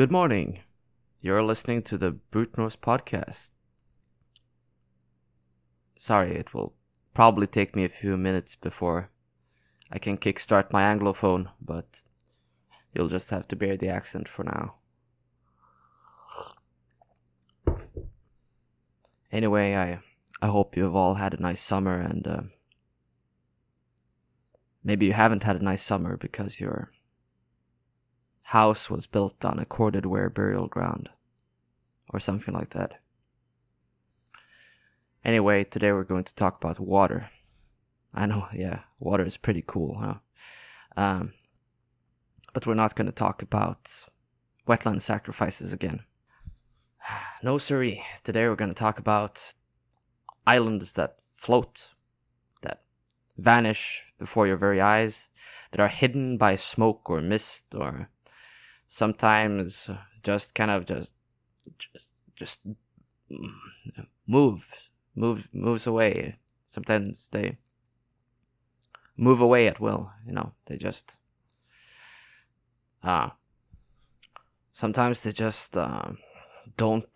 Good morning. You're listening to the Brute Norse podcast. Sorry, it will probably take me a few minutes before I can kickstart my Anglophone, but you'll just have to bear the accent for now. Anyway, I I hope you've all had a nice summer and uh, maybe you haven't had a nice summer because your house was built on a corded ware burial ground or something like that. Anyway, today we're going to talk about water. I know, yeah, water is pretty cool, huh? Um, but we're not going to talk about wetland sacrifices again. No, siree. Today we're going to talk about islands that float, that vanish before your very eyes, that are hidden by smoke or mist, or sometimes just kind of just, just, just move, move, moves away. Sometimes they move away at will. You know, they just. Uh, sometimes they just uh, don't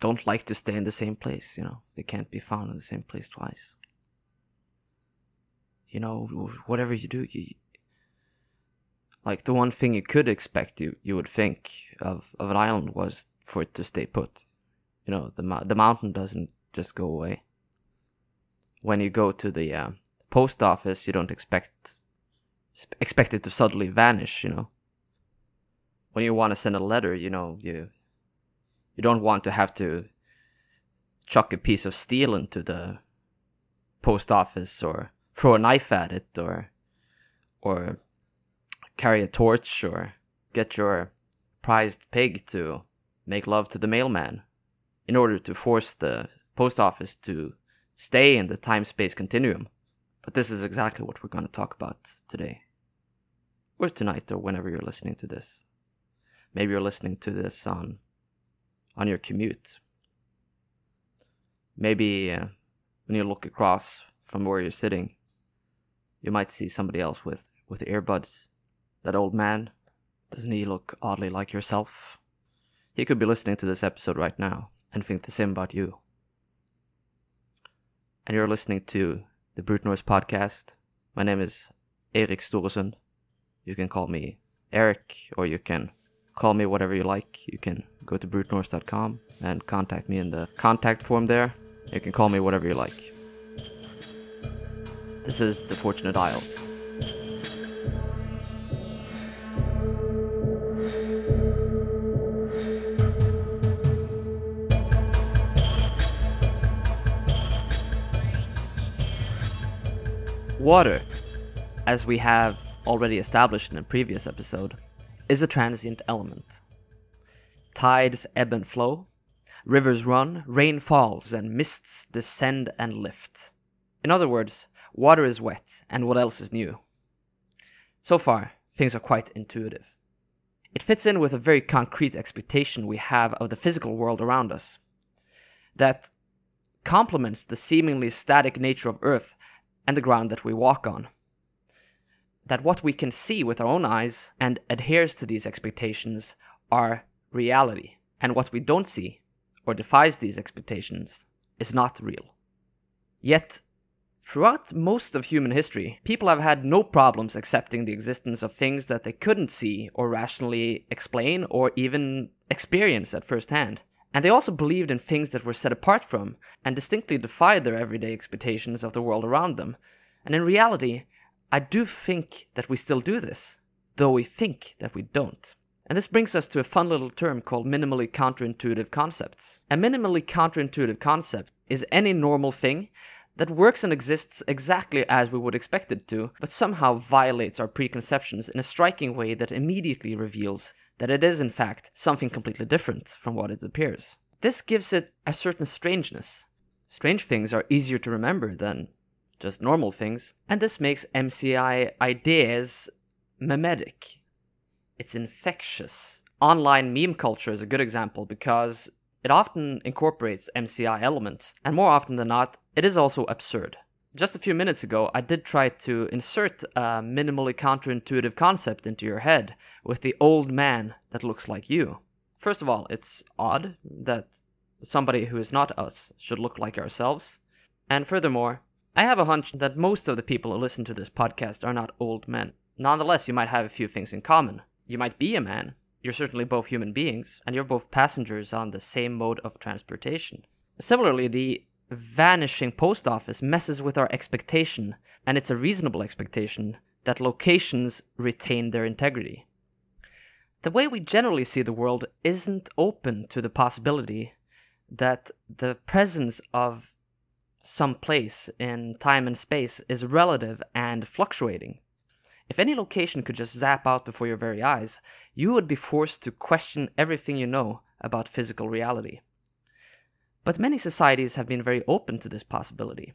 don't like to stay in the same place. You know, they can't be found in the same place twice. You know, whatever you do, you like the one thing you could expect you you would think of of an island was for it to stay put. You know, the the mountain doesn't just go away. When you go to the uh, post office, you don't expect expect it to suddenly vanish. You know, when you want to send a letter, you know you you don't want to have to chuck a piece of steel into the post office or throw a knife at it or or carry a torch or get your prized pig to make love to the mailman in order to force the post office to stay in the time space continuum. But this is exactly what we're going to talk about today. Or tonight, or whenever you're listening to this. Maybe you're listening to this on, on your commute. Maybe uh, when you look across from where you're sitting, you might see somebody else with, with earbuds. That old man, doesn't he look oddly like yourself? He could be listening to this episode right now and think the same about you. And you're listening to the Brute Norse podcast. My name is Eirik Storesund. You can call me Eric, or you can call me whatever you like. You can go to brutenorse.com and contact me in the contact form there. You can call me whatever you like. This is the Fortunate Isles. Water, as we have already established in a previous episode, is a transient element. Tides ebb and flow, rivers run, rain falls, and mists descend and lift. In other words, water is wet, and what else is new? So far, things are quite intuitive. It fits in with a very concrete expectation we have of the physical world around us. That complements the seemingly static nature of Earth and the ground that we walk on. That what we can see with our own eyes and adheres to these expectations are reality, and what we don't see or defies these expectations is not real. Yet, throughout most of human history, people have had no problems accepting the existence of things that they couldn't see or rationally explain or even experience at first hand. And they also believed in things that were set apart from and distinctly defied their everyday expectations of the world around them. And in reality, I do think that we still do this, though we think that we don't. And this brings us to a fun little term called minimally counterintuitive concepts. A minimally counterintuitive concept is any normal thing that works and exists exactly as we would expect it to, but somehow violates our preconceptions in a striking way that immediately reveals that it is in fact something completely different from what it appears. This gives it a certain strangeness. Strange things are easier to remember than just normal things, and this makes MCI ideas memetic. It's infectious. Online meme culture is a good example because it often incorporates MCI elements, and more often than not, it is also absurd. Just a few minutes ago, I did try to insert a minimally counterintuitive concept into your head with the old man that looks like you. First of all, it's odd that somebody who is not us should look like ourselves. And furthermore, I have a hunch that most of the people who listen to this podcast are not old men. Nonetheless, you might have a few things in common. You might be a man. You're certainly both human beings, and you're both passengers on the same mode of transportation. Similarly, the vanishing post office messes with our expectation, and it's a reasonable expectation, that locations retain their integrity. The way we generally see the world isn't open to the possibility that the presence of some place in time and space is relative and fluctuating. If any location could just zap out before your very eyes, you would be forced to question everything you know about physical reality. But many societies have been very open to this possibility.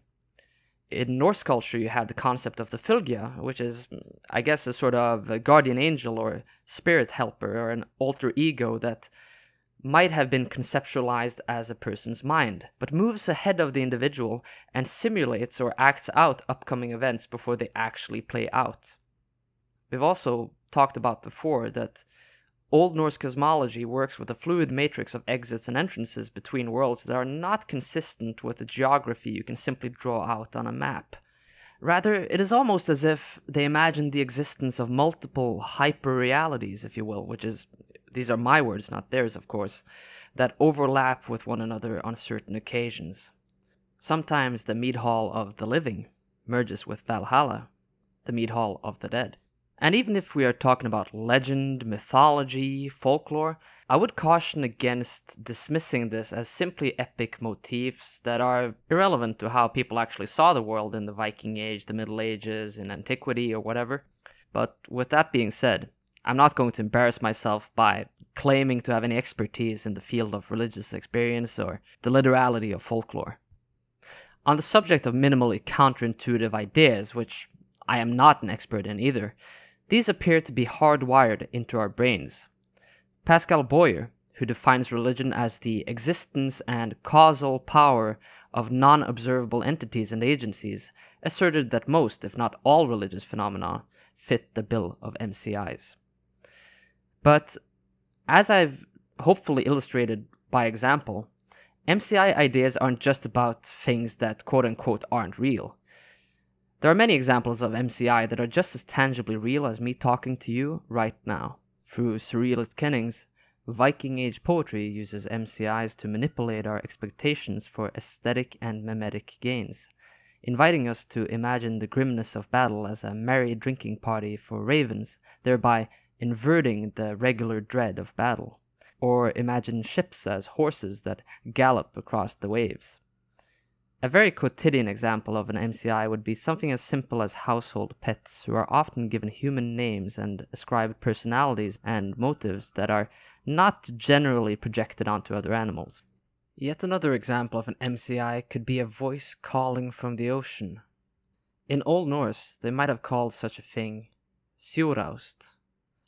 In Norse culture, you have the concept of the fylgja, which is, mm, I guess, a sort of a guardian angel or spirit helper or an alter ego that might have been conceptualized as a person's mind, but moves ahead of the individual and simulates or acts out upcoming events before they actually play out. We've also talked about before that Old Norse cosmology works with a fluid matrix of exits and entrances between worlds that are not consistent with the geography you can simply draw out on a map. Rather, it is almost as if they imagined the existence of multiple hyperrealities, if you will, which is these are my words, not theirs, of course, that overlap with one another on certain occasions. Sometimes the mead hall of the living merges with Valhalla, the mead hall of the dead. And even if we are talking about legend, mythology, folklore, I would caution against dismissing this as simply epic motifs that are irrelevant to how people actually saw the world in the Viking Age, the Middle Ages, in antiquity, or whatever. But with that being said, I'm not going to embarrass myself by claiming to have any expertise in the field of religious experience or the literality of folklore. On the subject of minimally counterintuitive ideas, which I am not an expert in either, these appear to be hardwired into our brains. Pascal Boyer, who defines religion as the existence and causal power of non observable entities and agencies, asserted that most, if not all, religious phenomena fit the bill of MCIs. But as I've hopefully illustrated by example, MCI ideas aren't just about things that quote unquote aren't real. There are many examples of MCI that are just as tangibly real as me talking to you right now. Through surrealist kennings, Viking Age poetry uses MCIs to manipulate our expectations for aesthetic and mimetic gains, inviting us to imagine the grimness of battle as a merry drinking party for ravens, thereby inverting the regular dread of battle. Or imagine ships as horses that gallop across the waves. A very quotidian example of an MCI would be something as simple as household pets, who are often given human names and ascribed personalities and motives that are not generally projected onto other animals. Yet another example of an MCI could be a voice calling from the ocean. In Old Norse, they might have called such a thing Sjuraust,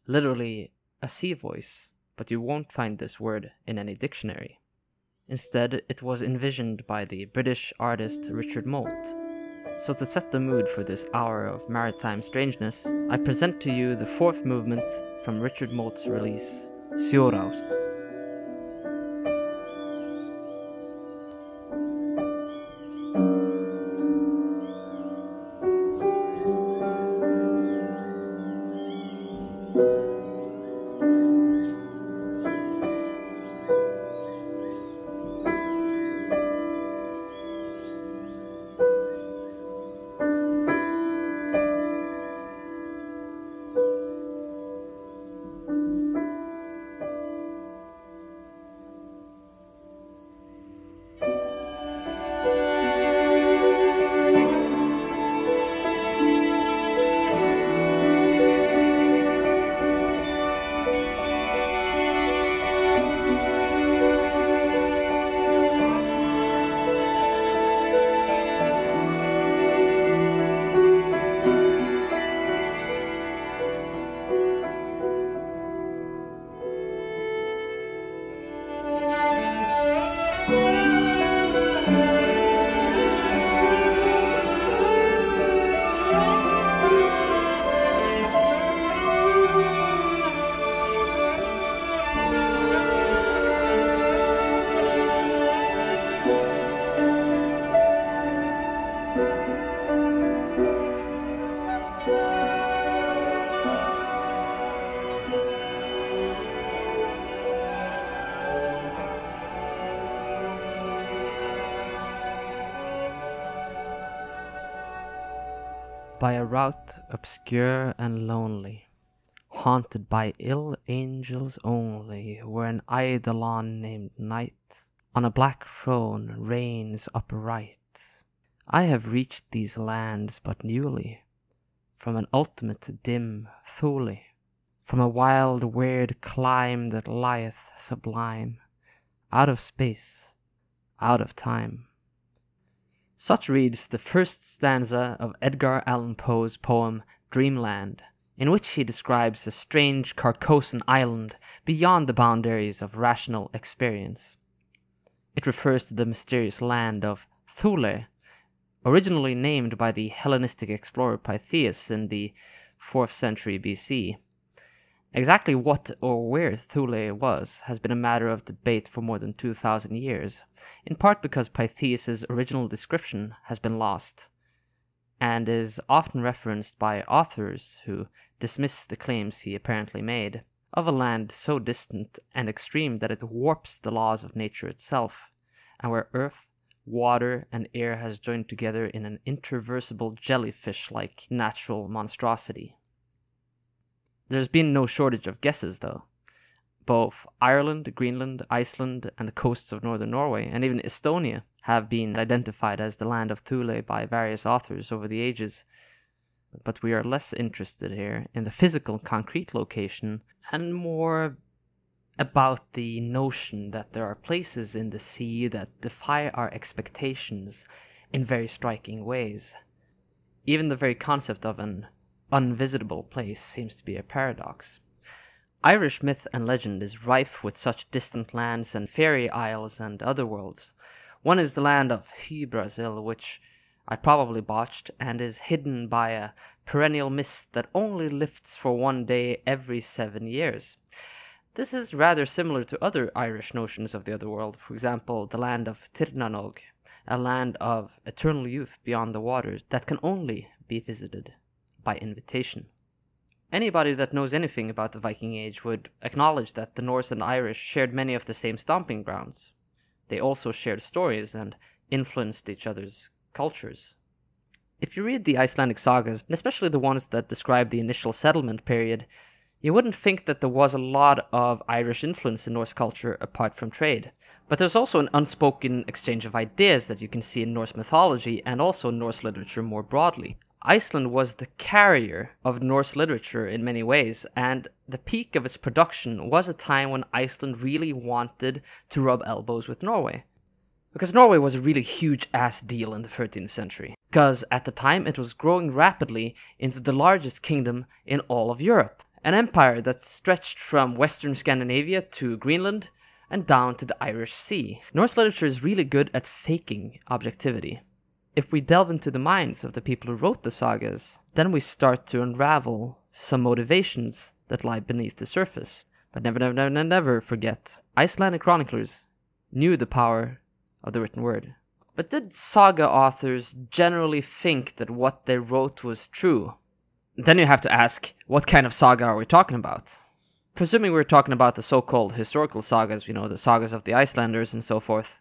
literally a sea voice, but you won't find this word in any dictionary. Instead, it was envisioned by the British artist Richard Moult. So, to set the mood for this hour of maritime strangeness, I present to you the fourth movement from Richard Moult's release, Sjuraust. Route obscure and lonely, haunted by ill angels only, where an eidolon named Night on a black throne reigns upright. I have reached these lands but newly, from an ultimate dim Thule, from a wild, weird clime that lieth sublime, out of space, out of time. Such reads the first stanza of Edgar Allan Poe's poem Dreamland, in which he describes a strange Carcosan island beyond the boundaries of rational experience. It refers to the mysterious land of Thule, originally named by the Hellenistic explorer Pytheas in the 4th century BC. Exactly what or where Thule was has been a matter of debate for more than 2,000 years, in part because Pytheas' original description has been lost, and is often referenced by authors who dismiss the claims he apparently made of a land so distant and extreme that it warps the laws of nature itself, and where earth, water, and air has joined together in an interversible jellyfish like natural monstrosity. There's been no shortage of guesses, though. Both Ireland, Greenland, Iceland, and the coasts of northern Norway, and even Estonia, have been identified as the land of Thule by various authors over the ages. But we are less interested here in the physical, concrete location and more about the notion that there are places in the sea that defy our expectations in very striking ways. Even the very concept of an unvisitable place seems to be a paradox. Irish myth and legend is rife with such distant lands and fairy isles and other worlds. One is the land of Hy-Brasil, which I probably botched, and is hidden by a perennial mist that only lifts for one day every seven years. This is rather similar to other Irish notions of the other world, for example, the land of Tir na nOg, a land of eternal youth beyond the waters that can only be visited by invitation. Anybody that knows anything about the Viking Age would acknowledge that the Norse and Irish shared many of the same stomping grounds. They also shared stories and influenced each other's cultures. If you read the Icelandic sagas, and especially the ones that describe the initial settlement period, you wouldn't think that there was a lot of Irish influence in Norse culture apart from trade. But there's also an unspoken exchange of ideas that you can see in Norse mythology and also Norse literature more broadly. Iceland was the carrier of Norse literature in many ways, and the peak of its production was a time when Iceland really wanted to rub elbows with Norway. Because Norway was a really huge ass deal in the 13th century. Because at the time it was growing rapidly into the largest kingdom in all of Europe. An empire that stretched from western Scandinavia to Greenland and down to the Irish Sea. Norse literature is really good at faking objectivity if we delve into the minds of the people who wrote the sagas, then we start to unravel some motivations that lie beneath the surface. But never, never, never, never forget, Icelandic chroniclers knew the power of the written word. But did saga authors generally think that what they wrote was true? Then you have to ask, what kind of saga are we talking about? Presuming we're talking about the so called historical sagas, you know, the sagas of the Icelanders and so forth,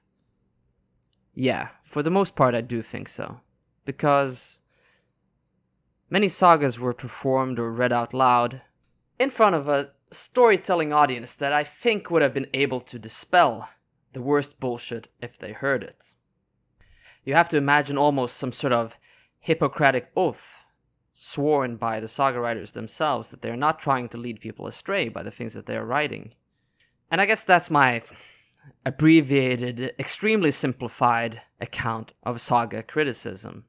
yeah, for the most part, I do think so. Because many sagas were performed or read out loud in front of a storytelling audience that I think would have been able to dispel the worst bullshit if they heard it. You have to imagine almost some sort of Hippocratic oath sworn by the saga writers themselves that they're not trying to lead people astray by the things that they're writing. And I guess that's my abbreviated, extremely simplified account of saga criticism.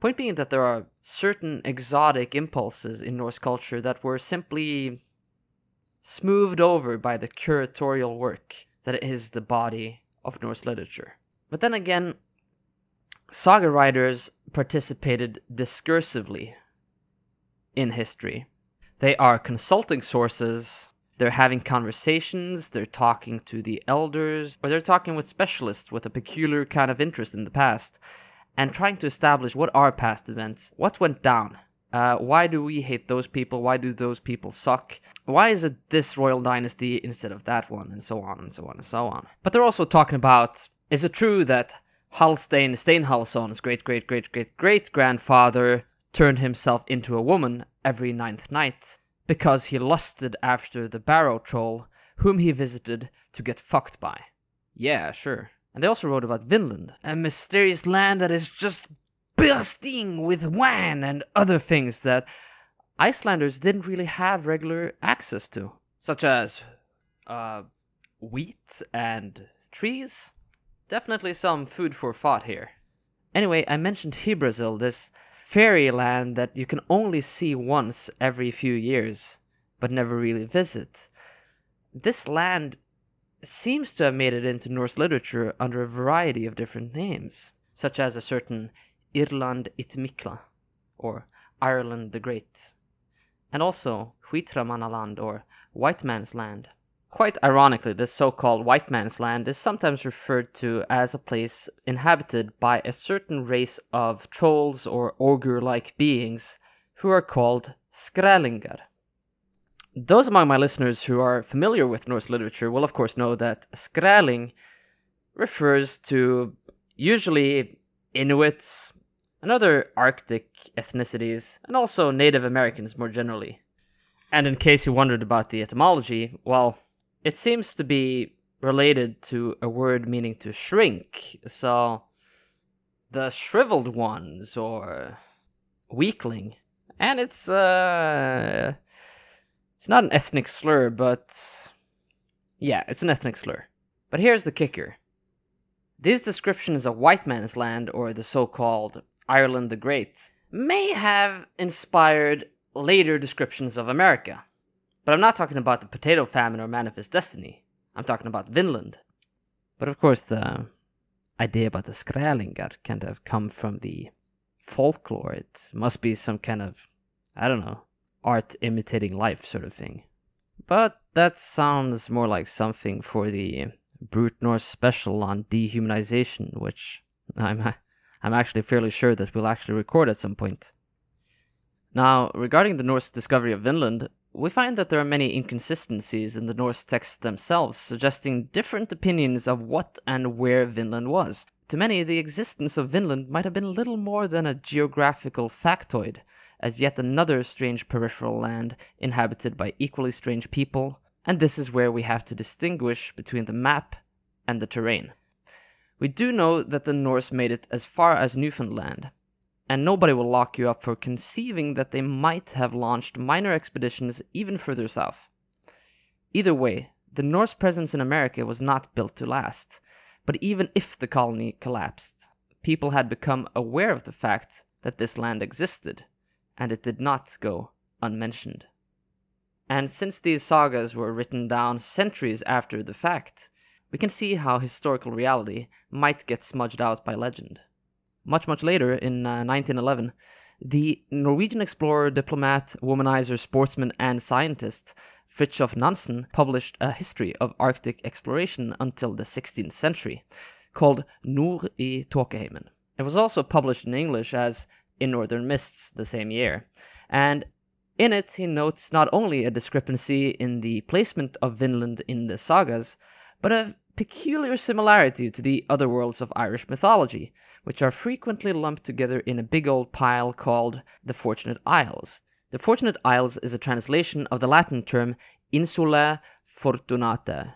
Point being that there are certain exotic impulses in Norse culture that were simply smoothed over by the curatorial work that is the body of Norse literature. But then again, saga writers participated discursively in history. They are consulting sources they're having conversations, they're talking to the elders, or they're talking with specialists with a peculiar kind of interest in the past, and trying to establish what are past events, what went down, uh, why do we hate those people? Why do those people suck? Why is it this royal dynasty instead of that one? And so on and so on and so on. But they're also talking about is it true that Halstein Steinhallsson's great great great great great grandfather turned himself into a woman every ninth night because he lusted after the barrow troll whom he visited to get fucked by. Yeah, sure. And they also wrote about Vinland, a mysterious land that is just bursting with wine and other things that Icelanders didn't really have regular access to, such as uh, wheat and trees. Definitely some food for thought here. Anyway, I mentioned Hybrasil, this fairyland that you can only see once every few years, but never really visit. This land seems to have made it into Norse literature under a variety of different names, such as a certain Irland Itmikla, or Ireland the Great, and also Hvítramannaland, or White Man's Land. Quite ironically, this so called white man's land is sometimes referred to as a place inhabited by a certain race of trolls or ogre like beings who are called Skrællingar. Those among my listeners who are familiar with Norse literature will, of course, know that Skrælling refers to usually Inuits and other Arctic ethnicities, and also Native Americans more generally. And in case you wondered about the etymology, well, it seems to be related to a word meaning to shrink, so the shriveled ones or weakling. And it's uh it's not an ethnic slur, but yeah, it's an ethnic slur. But here's the kicker. These descriptions of white man's land or the so-called Ireland the Great may have inspired later descriptions of America. But I'm not talking about the potato famine or manifest destiny. I'm talking about Vinland. But of course, the idea about the Skrællingar can't have come from the folklore. It must be some kind of, I don't know, art imitating life sort of thing. But that sounds more like something for the Brute Norse special on dehumanization, which I'm, I'm actually fairly sure that we'll actually record at some point. Now, regarding the Norse discovery of Vinland, we find that there are many inconsistencies in the Norse texts themselves, suggesting different opinions of what and where Vinland was. To many, the existence of Vinland might have been little more than a geographical factoid, as yet another strange peripheral land inhabited by equally strange people, and this is where we have to distinguish between the map and the terrain. We do know that the Norse made it as far as Newfoundland, and nobody will lock you up for conceiving that they might have launched minor expeditions even further south. Either way, the Norse presence in America was not built to last, but even if the colony collapsed, people had become aware of the fact that this land existed, and it did not go unmentioned. And since these sagas were written down centuries after the fact, we can see how historical reality might get smudged out by legend. Much, much later, in uh, 1911, the Norwegian explorer, diplomat, womanizer, sportsman, and scientist Fridtjof Nansen published a history of Arctic exploration until the 16th century, called Nord i Tåkeheimen. It was also published in English as In Northern Mists the same year, and in it he notes not only a discrepancy in the placement of Vinland in the sagas, but a peculiar similarity to the other worlds of Irish mythology, which are frequently lumped together in a big old pile called the Fortunate Isles. The Fortunate Isles is a translation of the Latin term insula fortunata,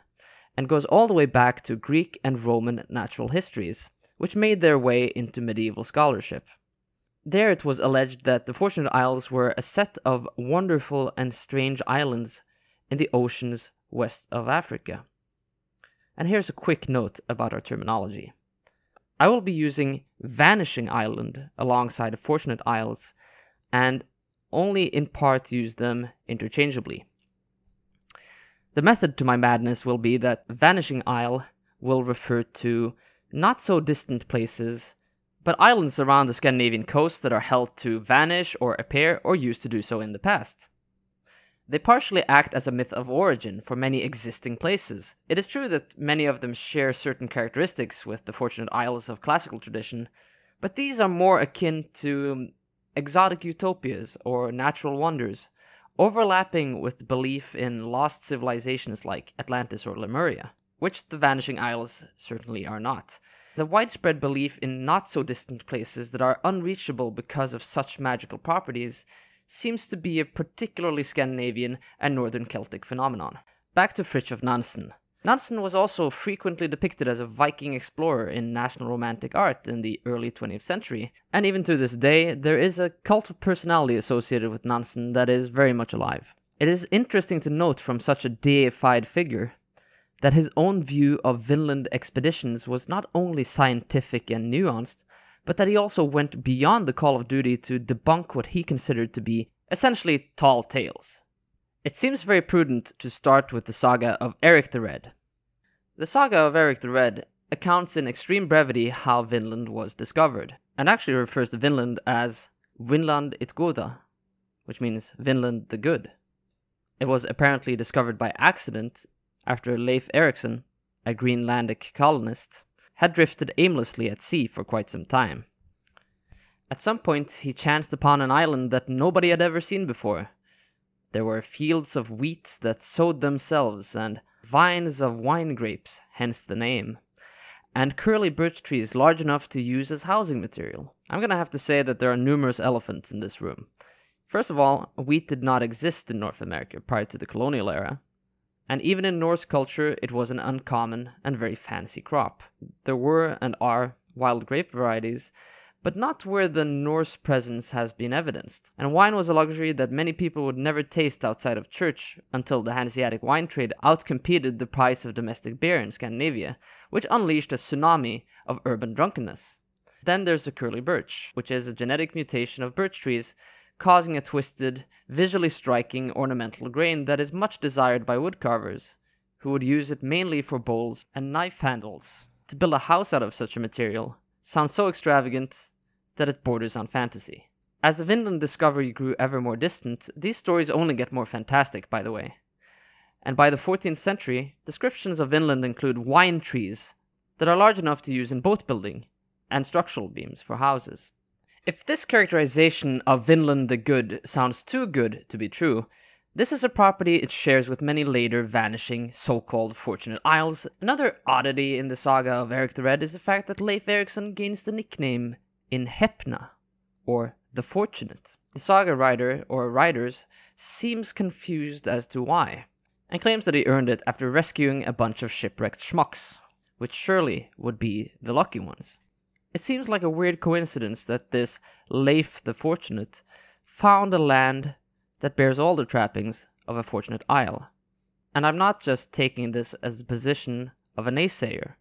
and goes all the way back to Greek and Roman natural histories, which made their way into medieval scholarship. There it was alleged that the Fortunate Isles were a set of wonderful and strange islands in the oceans west of Africa. And here's a quick note about our terminology. I will be using Vanishing Island alongside Fortunate Isles, and only in part use them interchangeably. The method to my madness will be that Vanishing Isle will refer to not so distant places, but islands around the Scandinavian coast that are held to vanish or appear or used to do so in the past. They partially act as a myth of origin for many existing places. It is true that many of them share certain characteristics with the Fortunate Isles of classical tradition, but these are more akin to exotic utopias or natural wonders, overlapping with belief in lost civilizations like Atlantis or Lemuria, which the Vanishing Isles certainly are not. The widespread belief in not so distant places that are unreachable because of such magical properties seems to be a particularly Scandinavian and Northern Celtic phenomenon. Back to Fridtjof Nansen. Nansen was also frequently depicted as a Viking explorer in national romantic art in the early 20th century, and even to this day, there is a cult of personality associated with Nansen that is very much alive. It is interesting to note from such a deified figure that his own view of Vinland expeditions was not only scientific and nuanced, but that he also went beyond the call of duty to debunk what he considered to be essentially tall tales. It seems very prudent to start with the saga of Eric the Red. The saga of Eric the Red accounts in extreme brevity how Vinland was discovered, and actually refers to Vinland as Vinland it Goda, which means Vinland the Good. It was apparently discovered by accident after Leif Erikson, a Greenlandic colonist, had drifted aimlessly at sea for quite some time. At some point, he chanced upon an island that nobody had ever seen before. There were fields of wheat that sowed themselves, and vines of wine grapes, hence the name, and curly birch trees large enough to use as housing material. I'm gonna have to say that there are numerous elephants in this room. First of all, wheat did not exist in North America prior to the colonial era, and even in Norse culture, it was an uncommon and very fancy crop. There were and are wild grape varieties, but not where the Norse presence has been evidenced. And wine was a luxury that many people would never taste outside of church until the Hanseatic wine trade outcompeted the price of domestic beer in Scandinavia, which unleashed a tsunami of urban drunkenness. Then there's the curly birch, which is a genetic mutation of birch trees causing a twisted, visually striking ornamental grain that is much desired by woodcarvers, who would use it mainly for bowls and knife handles. To build a house out of such a material sounds so extravagant that it borders on fantasy. As the Vinland discovery grew ever more distant, these stories only get more fantastic, by the way. And by the 14th century, descriptions of Vinland include wine trees that are large enough to use in boat building and structural beams for houses. If this characterization of Vinland the Good sounds too good to be true, this is a property it shares with many later vanishing so called Fortunate Isles. Another oddity in the saga of Eric the Red is the fact that Leif Erikson gains the nickname in Hepna, or the Fortunate. The saga writer, or writers, seems confused as to why, and claims that he earned it after rescuing a bunch of shipwrecked schmucks, which surely would be the lucky ones. It seems like a weird coincidence that this Leif the Fortunate found a land that bears all the trappings of a fortunate isle. And I'm not just taking this as the position of a naysayer,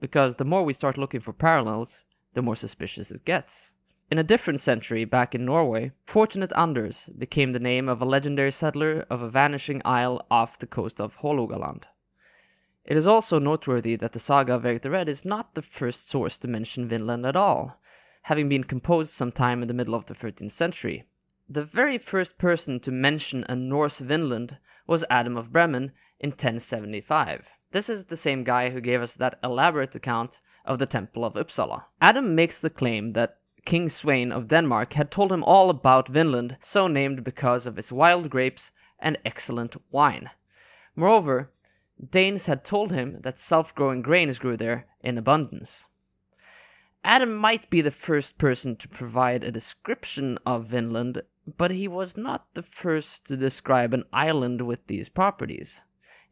because the more we start looking for parallels, the more suspicious it gets. In a different century, back in Norway, Fortunate Anders became the name of a legendary settler of a vanishing isle off the coast of Hålogaland. It is also noteworthy that the saga of Erik the Red is not the first source to mention Vinland at all, having been composed sometime in the middle of the 13th century. The very first person to mention a Norse Vinland was Adam of Bremen in 1075. This is the same guy who gave us that elaborate account of the Temple of Uppsala. Adam makes the claim that King Sweyn of Denmark had told him all about Vinland, so named because of its wild grapes and excellent wine. Moreover, Danes had told him that self growing grains grew there in abundance. Adam might be the first person to provide a description of Vinland, but he was not the first to describe an island with these properties.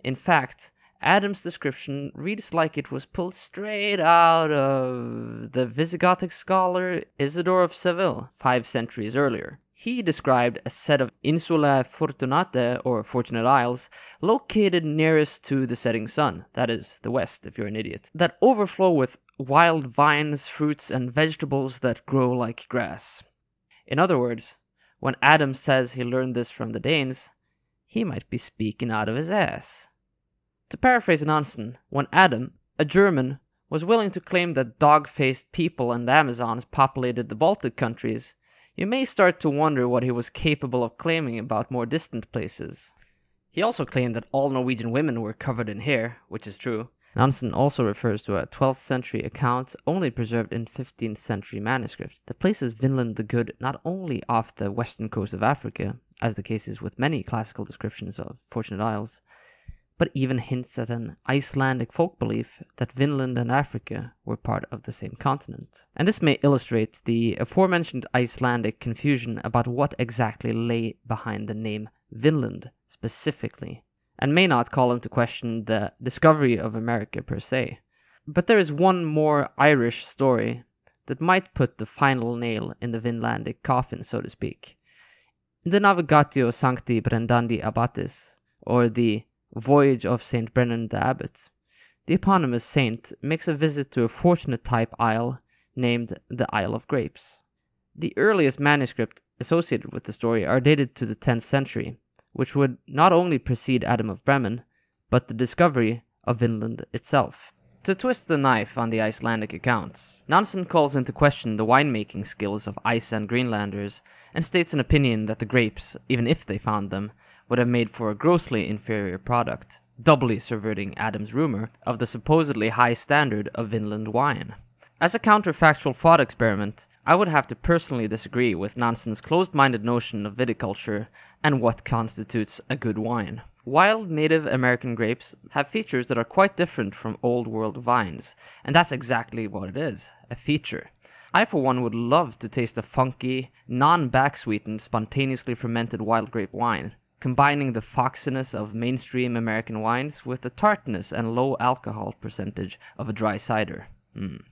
In fact, Adam's description reads like it was pulled straight out of the Visigothic scholar Isidore of Seville five centuries earlier. He described a set of insulae fortunate, or fortunate isles, located nearest to the setting sun, that is, the west, if you're an idiot, that overflow with wild vines, fruits, and vegetables that grow like grass. In other words, when Adam says he learned this from the Danes, he might be speaking out of his ass. To paraphrase Nansen, when Adam, a German, was willing to claim that dog faced people and Amazons populated the Baltic countries, you may start to wonder what he was capable of claiming about more distant places. He also claimed that all Norwegian women were covered in hair, which is true. Nansen also refers to a 12th century account only preserved in 15th century manuscripts that places Vinland the Good not only off the western coast of Africa, as the case is with many classical descriptions of Fortunate Isles, but even hints at an Icelandic folk belief that Vinland and Africa were part of the same continent. And this may illustrate the aforementioned Icelandic confusion about what exactly lay behind the name Vinland specifically, and may not call into question the discovery of America per se. But there is one more Irish story that might put the final nail in the Vinlandic coffin, so to speak. In the Navigatio Sancti Brendani Abbatis, or the Voyage of St. Brendan the Abbot, the eponymous saint makes a visit to a fortunate type isle named the Isle of Grapes. The earliest manuscripts associated with the story are dated to the 10th century, which would not only precede Adam of Bremen, but the discovery of Vinland itself. To twist the knife on the Icelandic accounts, Nansen calls into question the winemaking skills of Ice and Greenlanders and states an opinion that the grapes, even if they found them, would have made for a grossly inferior product, doubly subverting Adam's rumor of the supposedly high standard of Vinland wine. As a counterfactual thought experiment, I would have to personally disagree with Nansen's closed minded notion of viticulture and what constitutes a good wine. Wild Native American grapes have features that are quite different from Old World vines, and that's exactly what it is a feature. I, for one, would love to taste a funky, non back sweetened, spontaneously fermented wild grape wine, combining the foxiness of mainstream American wines with the tartness and low alcohol percentage of a dry cider. Mm.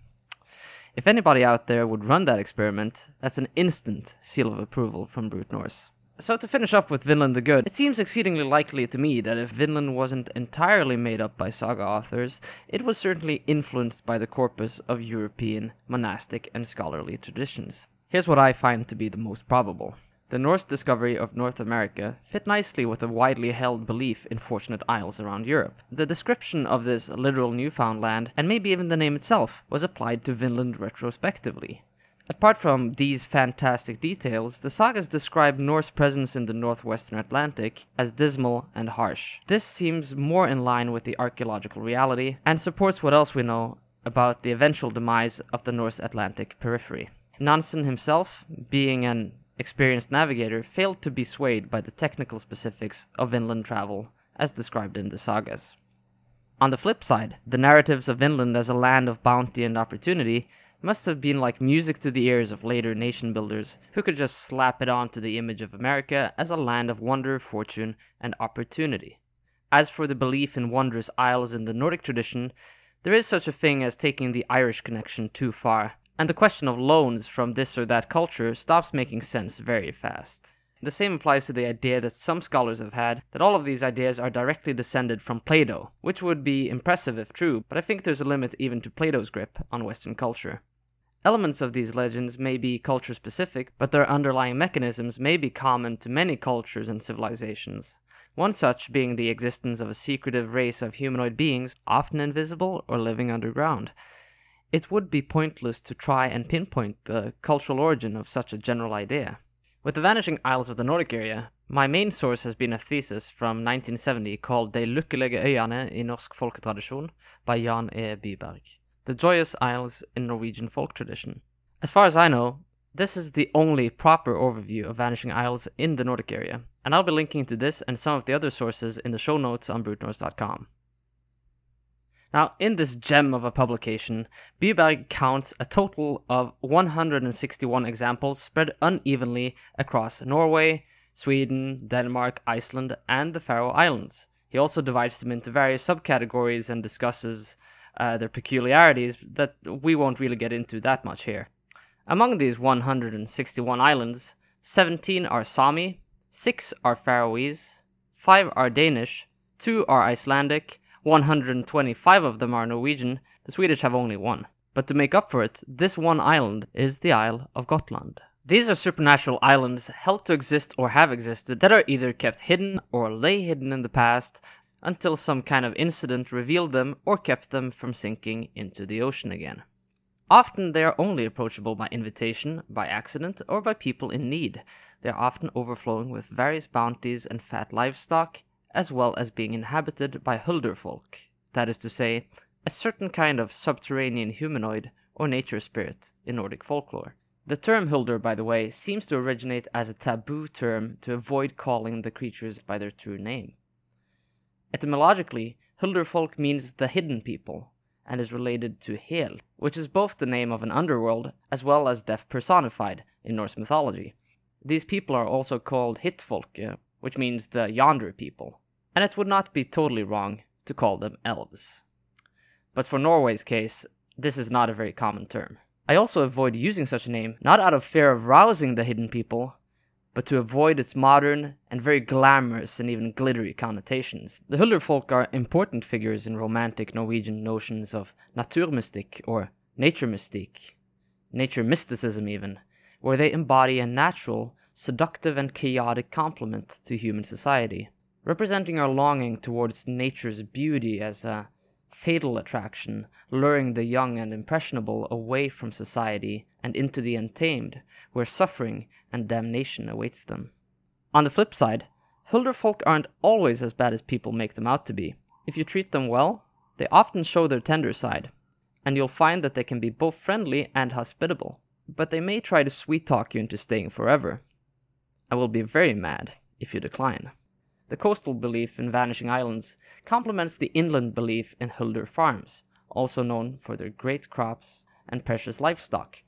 If anybody out there would run that experiment, that's an instant seal of approval from Brute Norse. So to finish up with Vinland the Good, it seems exceedingly likely to me that if Vinland wasn't entirely made up by saga authors, it was certainly influenced by the corpus of European monastic and scholarly traditions. Here's what I find to be the most probable. The Norse discovery of North America fit nicely with a widely held belief in fortunate isles around Europe. The description of this literal Newfoundland, and maybe even the name itself, was applied to Vinland retrospectively. Apart from these fantastic details, the sagas describe Norse presence in the northwestern Atlantic as dismal and harsh. This seems more in line with the archaeological reality and supports what else we know about the eventual demise of the Norse Atlantic periphery. Nansen himself, being an experienced navigator, failed to be swayed by the technical specifics of inland travel as described in the sagas. On the flip side, the narratives of Vinland as a land of bounty and opportunity must have been like music to the ears of later nation builders who could just slap it onto the image of America as a land of wonder, fortune, and opportunity. As for the belief in wondrous isles in the Nordic tradition, there is such a thing as taking the Irish connection too far, and the question of loans from this or that culture stops making sense very fast. The same applies to the idea that some scholars have had that all of these ideas are directly descended from Plato, which would be impressive if true, but I think there's a limit even to Plato's grip on Western culture. Elements of these legends may be culture specific, but their underlying mechanisms may be common to many cultures and civilizations. One such being the existence of a secretive race of humanoid beings, often invisible or living underground. It would be pointless to try and pinpoint the cultural origin of such a general idea. With the vanishing isles of the Nordic area, my main source has been a thesis from 1970 called De lykkelige øyane i norsk folketradisjon by Jan E. Byberg the joyous isles in Norwegian folk tradition. As far as I know, this is the only proper overview of Vanishing Isles in the Nordic area, and I'll be linking to this and some of the other sources in the show notes on brutenorse.com. Now, in this gem of a publication, Byberg counts a total of 161 examples spread unevenly across Norway, Sweden, Denmark, Iceland, and the Faroe Islands. He also divides them into various subcategories and discusses uh, their peculiarities that we won't really get into that much here. Among these 161 islands, 17 are Sami, 6 are Faroese, 5 are Danish, 2 are Icelandic, 125 of them are Norwegian, the Swedish have only one. But to make up for it, this one island is the Isle of Gotland. These are supernatural islands held to exist or have existed that are either kept hidden or lay hidden in the past until some kind of incident revealed them or kept them from sinking into the ocean again. Often they are only approachable by invitation, by accident, or by people in need. They are often overflowing with various bounties and fat livestock, as well as being inhabited by Hulderfolk, that is to say, a certain kind of subterranean humanoid or nature spirit in Nordic folklore. The term Hulder, by the way, seems to originate as a taboo term to avoid calling the creatures by their true name. Etymologically, Hulderfolk means the hidden people and is related to Hel, which is both the name of an underworld as well as death personified in Norse mythology. These people are also called Hitfolk, uh, which means the yonder people, and it would not be totally wrong to call them elves. But for Norway's case, this is not a very common term. I also avoid using such a name not out of fear of rousing the hidden people, but to avoid its modern and very glamorous and even glittery connotations. The Hulderfolk are important figures in romantic Norwegian notions of naturmystik or nature mystique, nature mysticism even, where they embody a natural, seductive, and chaotic complement to human society, representing our longing towards nature's beauty as a fatal attraction, luring the young and impressionable away from society and into the untamed, where suffering and damnation awaits them. On the flip side, Hulderfolk aren't always as bad as people make them out to be. If you treat them well, they often show their tender side, and you'll find that they can be both friendly and hospitable, but they may try to sweet talk you into staying forever. I will be very mad if you decline. The coastal belief in vanishing islands complements the inland belief in Hulder farms, also known for their great crops and precious livestock.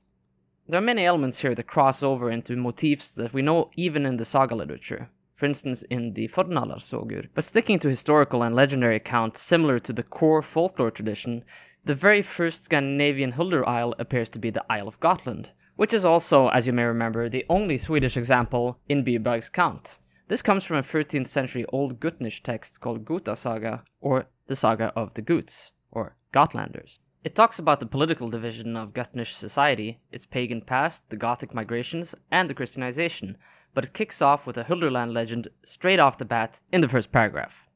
There are many elements here that cross over into motifs that we know even in the saga literature, for instance in the Fornaldarsögur. But sticking to historical and legendary accounts similar to the core folklore tradition, the very first Scandinavian Hulder Isle appears to be the Isle of Gotland, which is also, as you may remember, the only Swedish example in Byberg's count. This comes from a 13th century Old Gutnish text called Guta Saga, or the Saga of the Guts, or Gotlanders. It talks about the political division of Gutnish society, its pagan past, the Gothic migrations, and the Christianization, but it kicks off with a Hulderland legend straight off the bat in the first paragraph.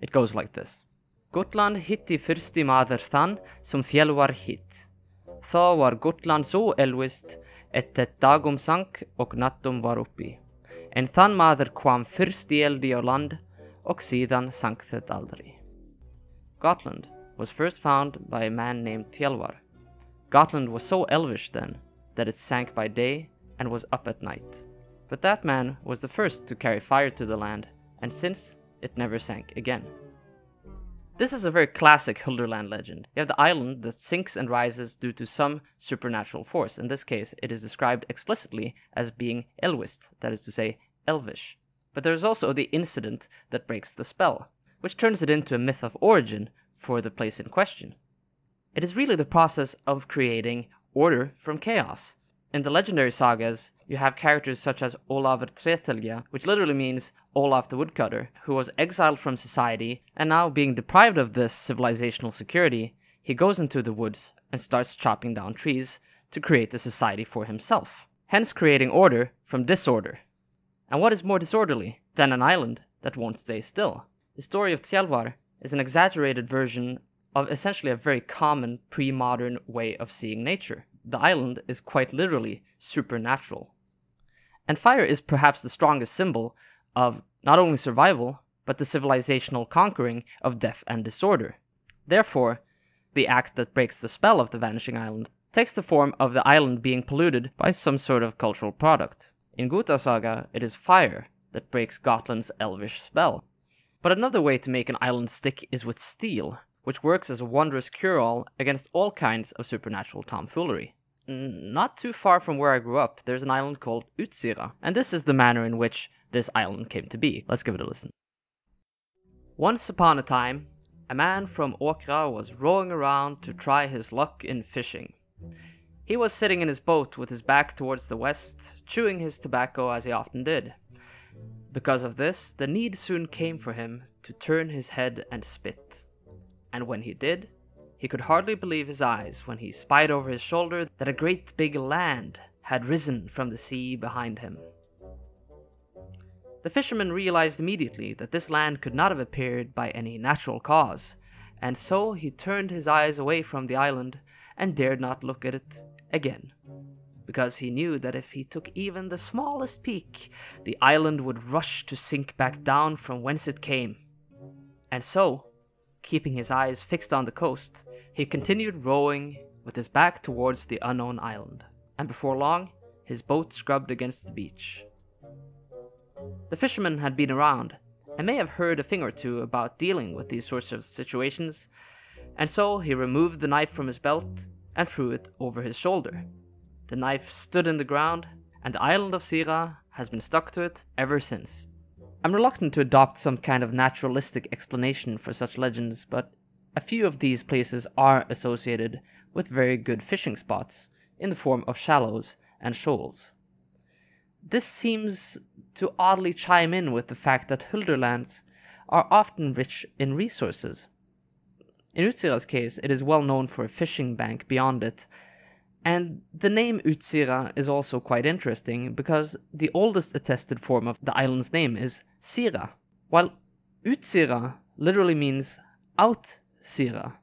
It goes like this. Gotland hitti fyrsti maður þann som þjálvar hitt. Þá var Gotland så elvist ett dagum sank och nattum var uppi. En þann maður kvam fyrst i eldi á land och síðan sank det aldrig. Gotland was first found by a man named Tjelvar. Gotland was so elvish then that it sank by day and was up at night. But that man was the first to carry fire to the land, and since it never sank again. This is a very classic Hulderland legend. You have the island that sinks and rises due to some supernatural force. In this case, it is described explicitly as being Elwist, that is to say, elvish. But there is also the incident that breaks the spell, which turns it into a myth of origin for the place in question. It is really the process of creating order from chaos. In the legendary sagas, you have characters such as Olafr Tretelja, which literally means Olaf the Woodcutter, who was exiled from society, and now being deprived of this civilizational security, he goes into the woods and starts chopping down trees to create a society for himself, hence creating order from disorder. And what is more disorderly than an island that won't stay still? The story of Tjalvar is an exaggerated version of essentially a very common pre modern way of seeing nature. The island is quite literally supernatural. And fire is perhaps the strongest symbol of not only survival, but the civilizational conquering of death and disorder. Therefore, the act that breaks the spell of the vanishing island takes the form of the island being polluted by some sort of cultural product. In Guta Saga, it is fire that breaks Gotland's elvish spell. But another way to make an island stick is with steel, which works as a wondrous cure all against all kinds of supernatural tomfoolery. Not too far from where I grew up, there's an island called Utsira, and this is the manner in which this island came to be. Let's give it a listen. Once upon a time, a man from Åkra was rowing around to try his luck in fishing. He was sitting in his boat with his back towards the west, chewing his tobacco as he often did. Because of this, the need soon came for him to turn his head and spit. And when he did, he could hardly believe his eyes when he spied over his shoulder that a great big land had risen from the sea behind him. The fisherman realized immediately that this land could not have appeared by any natural cause, and so he turned his eyes away from the island and dared not look at it again because he knew that if he took even the smallest peek, the island would rush to sink back down from whence it came. And so, keeping his eyes fixed on the coast, he continued rowing with his back towards the unknown island, and before long, his boat scrubbed against the beach. The fisherman had been around, and may have heard a thing or two about dealing with these sorts of situations, and so he removed the knife from his belt and threw it over his shoulder. The knife stood in the ground, and the island of Sira has been stuck to it ever since. I'm reluctant to adopt some kind of naturalistic explanation for such legends, but a few of these places are associated with very good fishing spots in the form of shallows and shoals. This seems to oddly chime in with the fact that Hulderlands are often rich in resources. In Utsira's case, it is well known for a fishing bank beyond it, and the name Utsira is also quite interesting because the oldest attested form of the island's name is Sira, while Utsira literally means out Sira.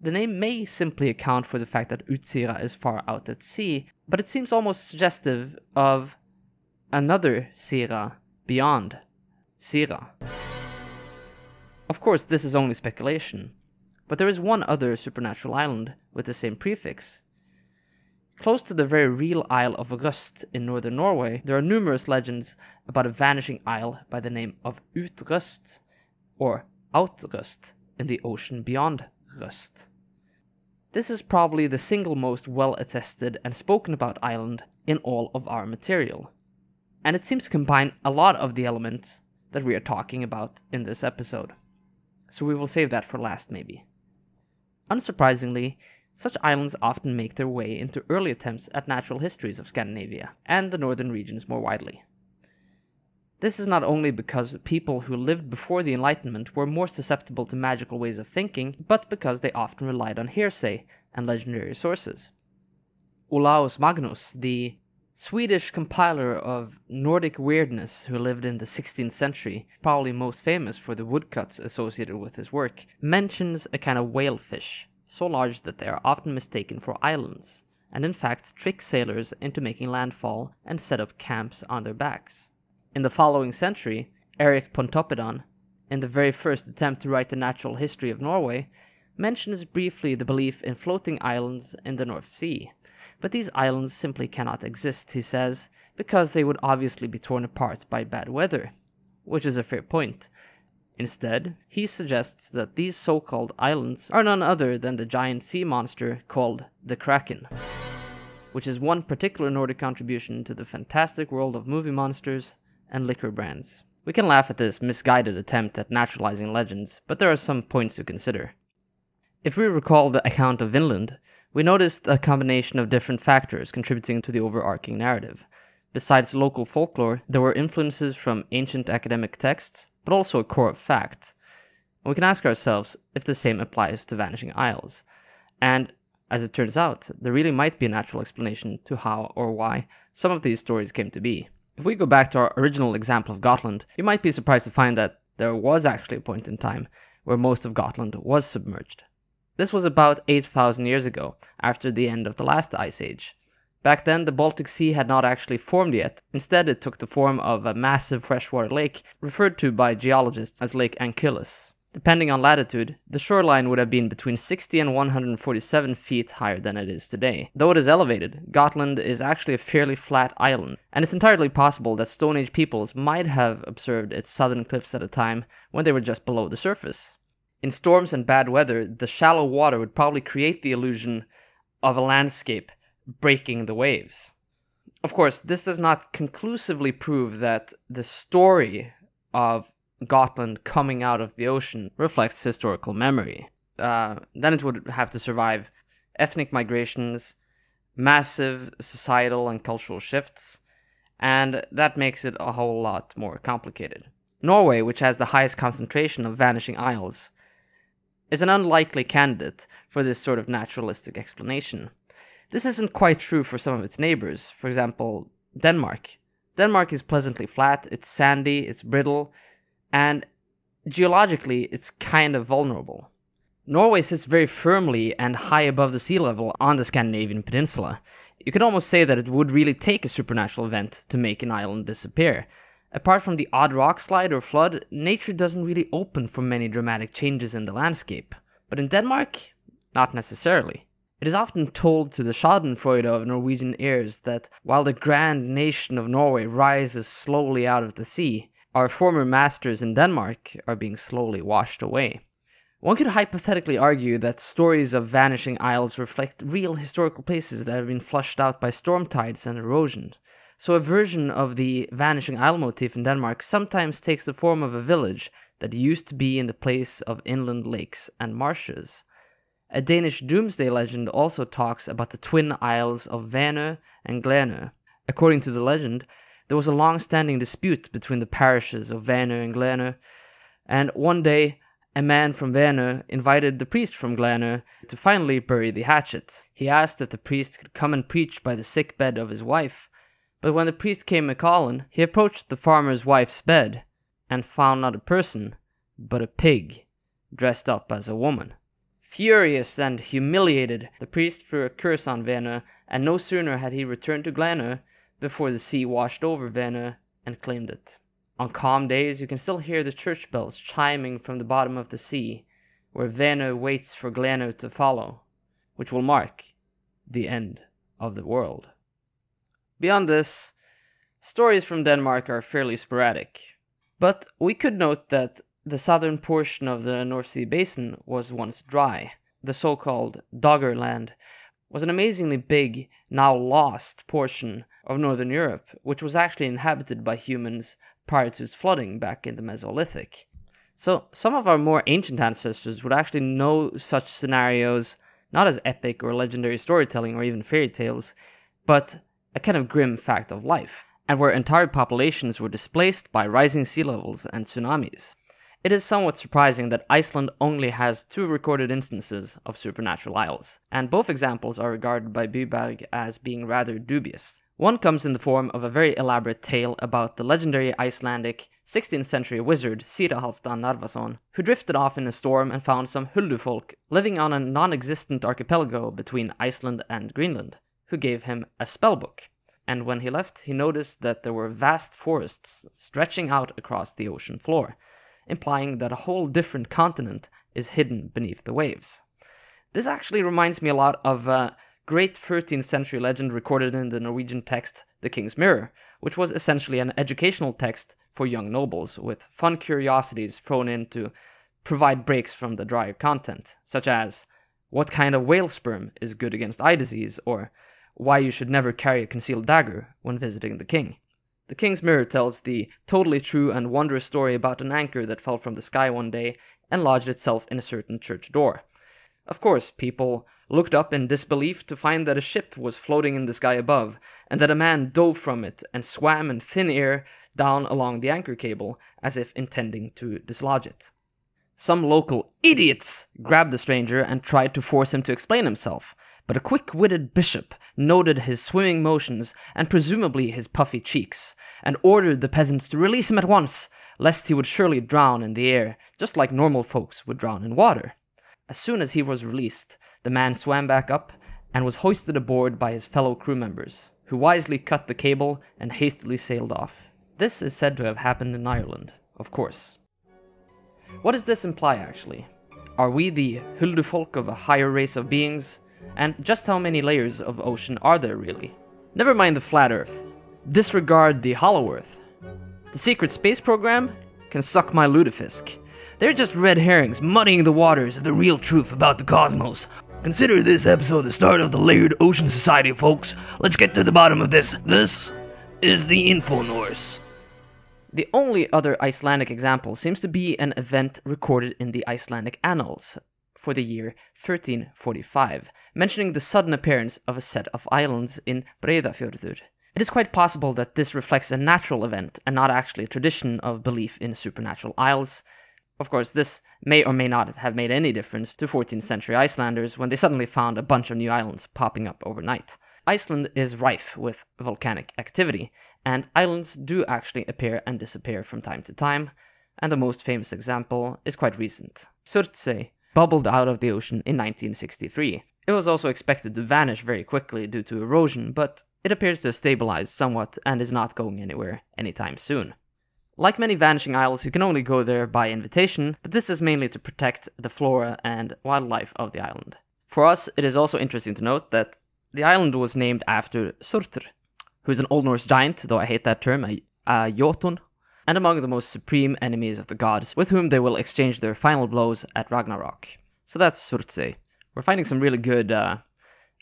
The name may simply account for the fact that Utsira is far out at sea, but it seems almost suggestive of another Sira beyond Sira. Of course, this is only speculation, but there is one other supernatural island with the same prefix. Close to the very real Isle of Røst in northern Norway, there are numerous legends about a vanishing isle by the name of Utrøst, or Outrust, in the ocean beyond Røst. This is probably the single most well attested and spoken about island in all of our material. And it seems to combine a lot of the elements that we are talking about in this episode. So we will save that for last, maybe. Unsurprisingly, such islands often make their way into early attempts at natural histories of Scandinavia and the northern regions more widely. This is not only because people who lived before the Enlightenment were more susceptible to magical ways of thinking, but because they often relied on hearsay and legendary sources. Olaus Magnus, the Swedish compiler of Nordic weirdness who lived in the 16th century, probably most famous for the woodcuts associated with his work, mentions a kind of whalefish, so large that they are often mistaken for islands, and in fact trick sailors into making landfall and set up camps on their backs. In the following century, Eric Pontoppidan, in the very first attempt to write the natural history of Norway, mentions briefly the belief in floating islands in the North Sea. But these islands simply cannot exist, he says, because they would obviously be torn apart by bad weather, which is a fair point. Instead, he suggests that these so called islands are none other than the giant sea monster called the Kraken, which is one particular Nordic contribution to the fantastic world of movie monsters and liquor brands. We can laugh at this misguided attempt at naturalizing legends, but there are some points to consider. If we recall the account of Vinland, we noticed a combination of different factors contributing to the overarching narrative. Besides local folklore, there were influences from ancient academic texts, but also a core of fact. We can ask ourselves if the same applies to Vanishing Isles. And, as it turns out, there really might be a natural explanation to how or why some of these stories came to be. If we go back to our original example of Gotland, you might be surprised to find that there was actually a point in time where most of Gotland was submerged. This was about 8,000 years ago, after the end of the last ice age. Back then, the Baltic Sea had not actually formed yet. Instead, it took the form of a massive freshwater lake, referred to by geologists as Lake Ancylus. Depending on latitude, the shoreline would have been between 60 and 147 feet higher than it is today. Though it is elevated, Gotland is actually a fairly flat island, and it's entirely possible that Stone Age peoples might have observed its southern cliffs at a time when they were just below the surface. In storms and bad weather, the shallow water would probably create the illusion of a landscape breaking the waves. Of course, this does not conclusively prove that the story of Gotland coming out of the ocean reflects historical memory. Uh, then it would have to survive ethnic migrations, massive societal and cultural shifts, and that makes it a whole lot more complicated. Norway, which has the highest concentration of vanishing isles, is an unlikely candidate for this sort of naturalistic explanation. This isn't quite true for some of its neighbors, for example, Denmark. Denmark is pleasantly flat, it's sandy, it's brittle, and geologically, it's kind of vulnerable. Norway sits very firmly and high above the sea level on the Scandinavian peninsula. You could almost say that it would really take a supernatural event to make an island disappear. Apart from the odd rock slide or flood, nature doesn't really open for many dramatic changes in the landscape. But in Denmark, not necessarily. It is often told to the Schadenfreude of Norwegian ears that while the grand nation of Norway rises slowly out of the sea, our former masters in Denmark are being slowly washed away. One could hypothetically argue that stories of vanishing isles reflect real historical places that have been flushed out by storm tides and erosion. So a version of the vanishing isle motif in Denmark sometimes takes the form of a village that used to be in the place of inland lakes and marshes. A Danish doomsday legend also talks about the twin isles of Vänö and Glænø. According to the legend, there was a long standing dispute between the parishes of Vänö and Glænø, and one day a man from Vänö invited the priest from Glænø to finally bury the hatchet. He asked if the priest could come and preach by the sick bed of his wife, but when the priest came a calling, he approached the farmer's wife's bed and found not a person, but a pig, dressed up as a woman. Furious and humiliated, the priest threw a curse on Vänö, and no sooner had he returned to Glænø before the sea washed over Vänö and claimed it. On calm days, you can still hear the church bells chiming from the bottom of the sea, where Vänö waits for Glænø to follow, which will mark the end of the world. Beyond this, stories from Denmark are fairly sporadic. But we could note that the southern portion of the North Sea basin was once dry. The so called Doggerland was an amazingly big, now lost portion of northern Europe, which was actually inhabited by humans prior to its flooding back in the Mesolithic. So, some of our more ancient ancestors would actually know such scenarios not as epic or legendary storytelling or even fairy tales, but a kind of grim fact of life and where entire populations were displaced by rising sea levels and tsunamis. It is somewhat surprising that Iceland only has two recorded instances of supernatural isles, and both examples are regarded by Byberg as being rather dubious. One comes in the form of a very elaborate tale about the legendary Icelandic 16th century wizard Sira Halfdan Narfason, who drifted off in a storm and found some Huldufolk living on a non existent archipelago between Iceland and Greenland, who gave him a spellbook and when he left, he noticed that there were vast forests stretching out across the ocean floor, implying that a whole different continent is hidden beneath the waves. This actually reminds me a lot of a great 13th century legend recorded in the Norwegian text The King's Mirror, which was essentially an educational text for young nobles, with fun curiosities thrown in to provide breaks from the drier content, such as what kind of whale sperm is good against eye disease, or why you should never carry a concealed dagger when visiting the king. The King's Mirror tells the totally true and wondrous story about an anchor that fell from the sky one day and lodged itself in a certain church door. Of course, people looked up in disbelief to find that a ship was floating in the sky above, and that a man dove from it and swam in thin air down along the anchor cable, as if intending to dislodge it. Some local idiots grabbed the stranger and tried to force him to explain himself, but a quick witted bishop noted his swimming motions and presumably his puffy cheeks, and ordered the peasants to release him at once, lest he would surely drown in the air, just like normal folks would drown in water. As soon as he was released, the man swam back up and was hoisted aboard by his fellow crew members, who wisely cut the cable and hastily sailed off. This is said to have happened in Ireland, of course. What does this imply, actually? Are we the Huldufolk of a higher race of beings, and just how many layers of ocean are there really? Never mind the flat Earth. Disregard the hollow Earth. The secret space program can suck my lutefisk. They're just red herrings muddying the waters of the real truth about the cosmos. Consider this episode the start of the Layered Ocean Society, folks. Let's get to the bottom of this. This is the Info Norse. The only other Icelandic example seems to be an event recorded in the Icelandic Annals, for the year 1345, mentioning the sudden appearance of a set of islands in Breiðafjörður. It is quite possible that this reflects a natural event and not actually a tradition of belief in supernatural isles. Of course, this may or may not have made any difference to 14th century Icelanders when they suddenly found a bunch of new islands popping up overnight. Iceland is rife with volcanic activity, and islands do actually appear and disappear from time to time, and the most famous example is quite recent. Surtsey bubbled out of the ocean in 1963. It was also expected to vanish very quickly due to erosion, but it appears to have stabilized somewhat and is not going anywhere anytime soon. Like many vanishing isles, you can only go there by invitation, but this is mainly to protect the flora and wildlife of the island. For us, it is also interesting to note that the island was named after Surtr, who's an Old Norse giant, though I hate that term, a, a Jotun, and among the most supreme enemies of the gods, with whom they will exchange their final blows at Ragnarok. So that's Surtsey. We're finding some really good uh,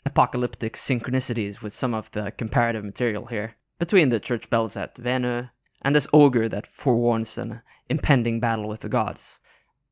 apocalyptic synchronicities with some of the comparative material here, between the church bells at Venö and this ogre that forewarns an impending battle with the gods.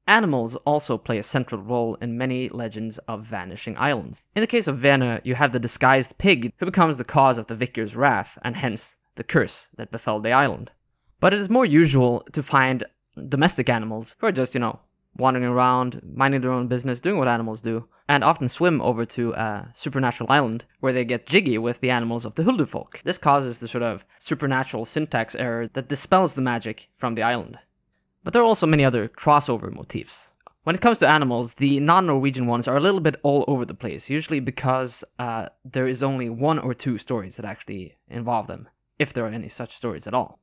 Animals also play a central role in many legends of vanishing islands. In the case of Venö, you have the disguised pig who becomes the cause of the vicar's wrath and hence the curse that befell the island. But it is more usual to find domestic animals who are just, you know, wandering around, minding their own business, doing what animals do, and often swim over to a supernatural island where they get jiggy with the animals of the Huldufolk. This causes the sort of supernatural syntax error that dispels the magic from the island. But there are also many other crossover motifs. When it comes to animals, the non Norwegian ones are a little bit all over the place, usually because uh, there is only one or two stories that actually involve them, if there are any such stories at all.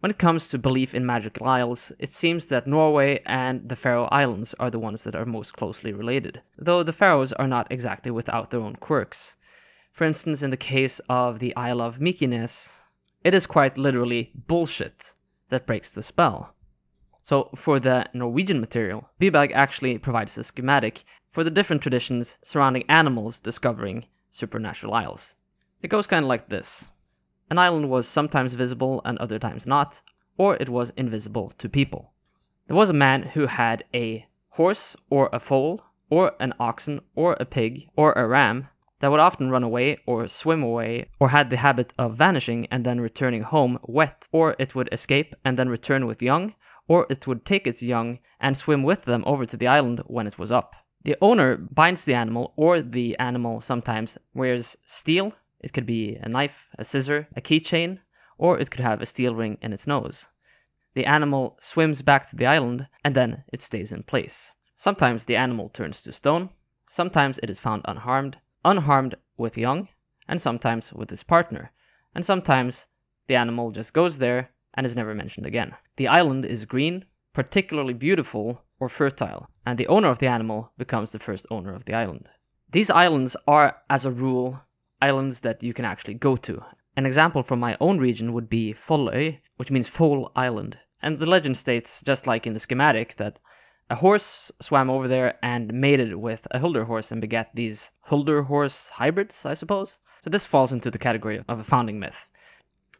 When it comes to belief in magical isles, it seems that Norway and the Faroe Islands are the ones that are most closely related, though the Faroes are not exactly without their own quirks. For instance, in the case of the Isle of Mykines, it is quite literally bullshit that breaks the spell. So, for the Norwegian material, Byberg actually provides a schematic for the different traditions surrounding animals discovering supernatural isles. It goes kind of like this An island was sometimes visible and other times not, or it was invisible to people. There was a man who had a horse or a foal, or an oxen or a pig or a ram that would often run away or swim away or had the habit of vanishing and then returning home wet, or it would escape and then return with young, or it would take its young and swim with them over to the island when it was up. The owner binds the animal, or the animal sometimes wears steel. It could be a knife, a scissor, a keychain, or it could have a steel ring in its nose. The animal swims back to the island, and then it stays in place. Sometimes the animal turns to stone, sometimes it is found unharmed, unharmed with young, and sometimes with its partner, and sometimes the animal just goes there and is never mentioned again. The island is green, particularly beautiful or fertile, and the owner of the animal becomes the first owner of the island. These islands are, as a rule, islands that you can actually go to. An example from my own region would be Folløy, which means Foal Island. And the legend states, just like in the schematic, that a horse swam over there and mated with a Hulder horse and begat these Hulder horse hybrids, I suppose. So this falls into the category of a founding myth.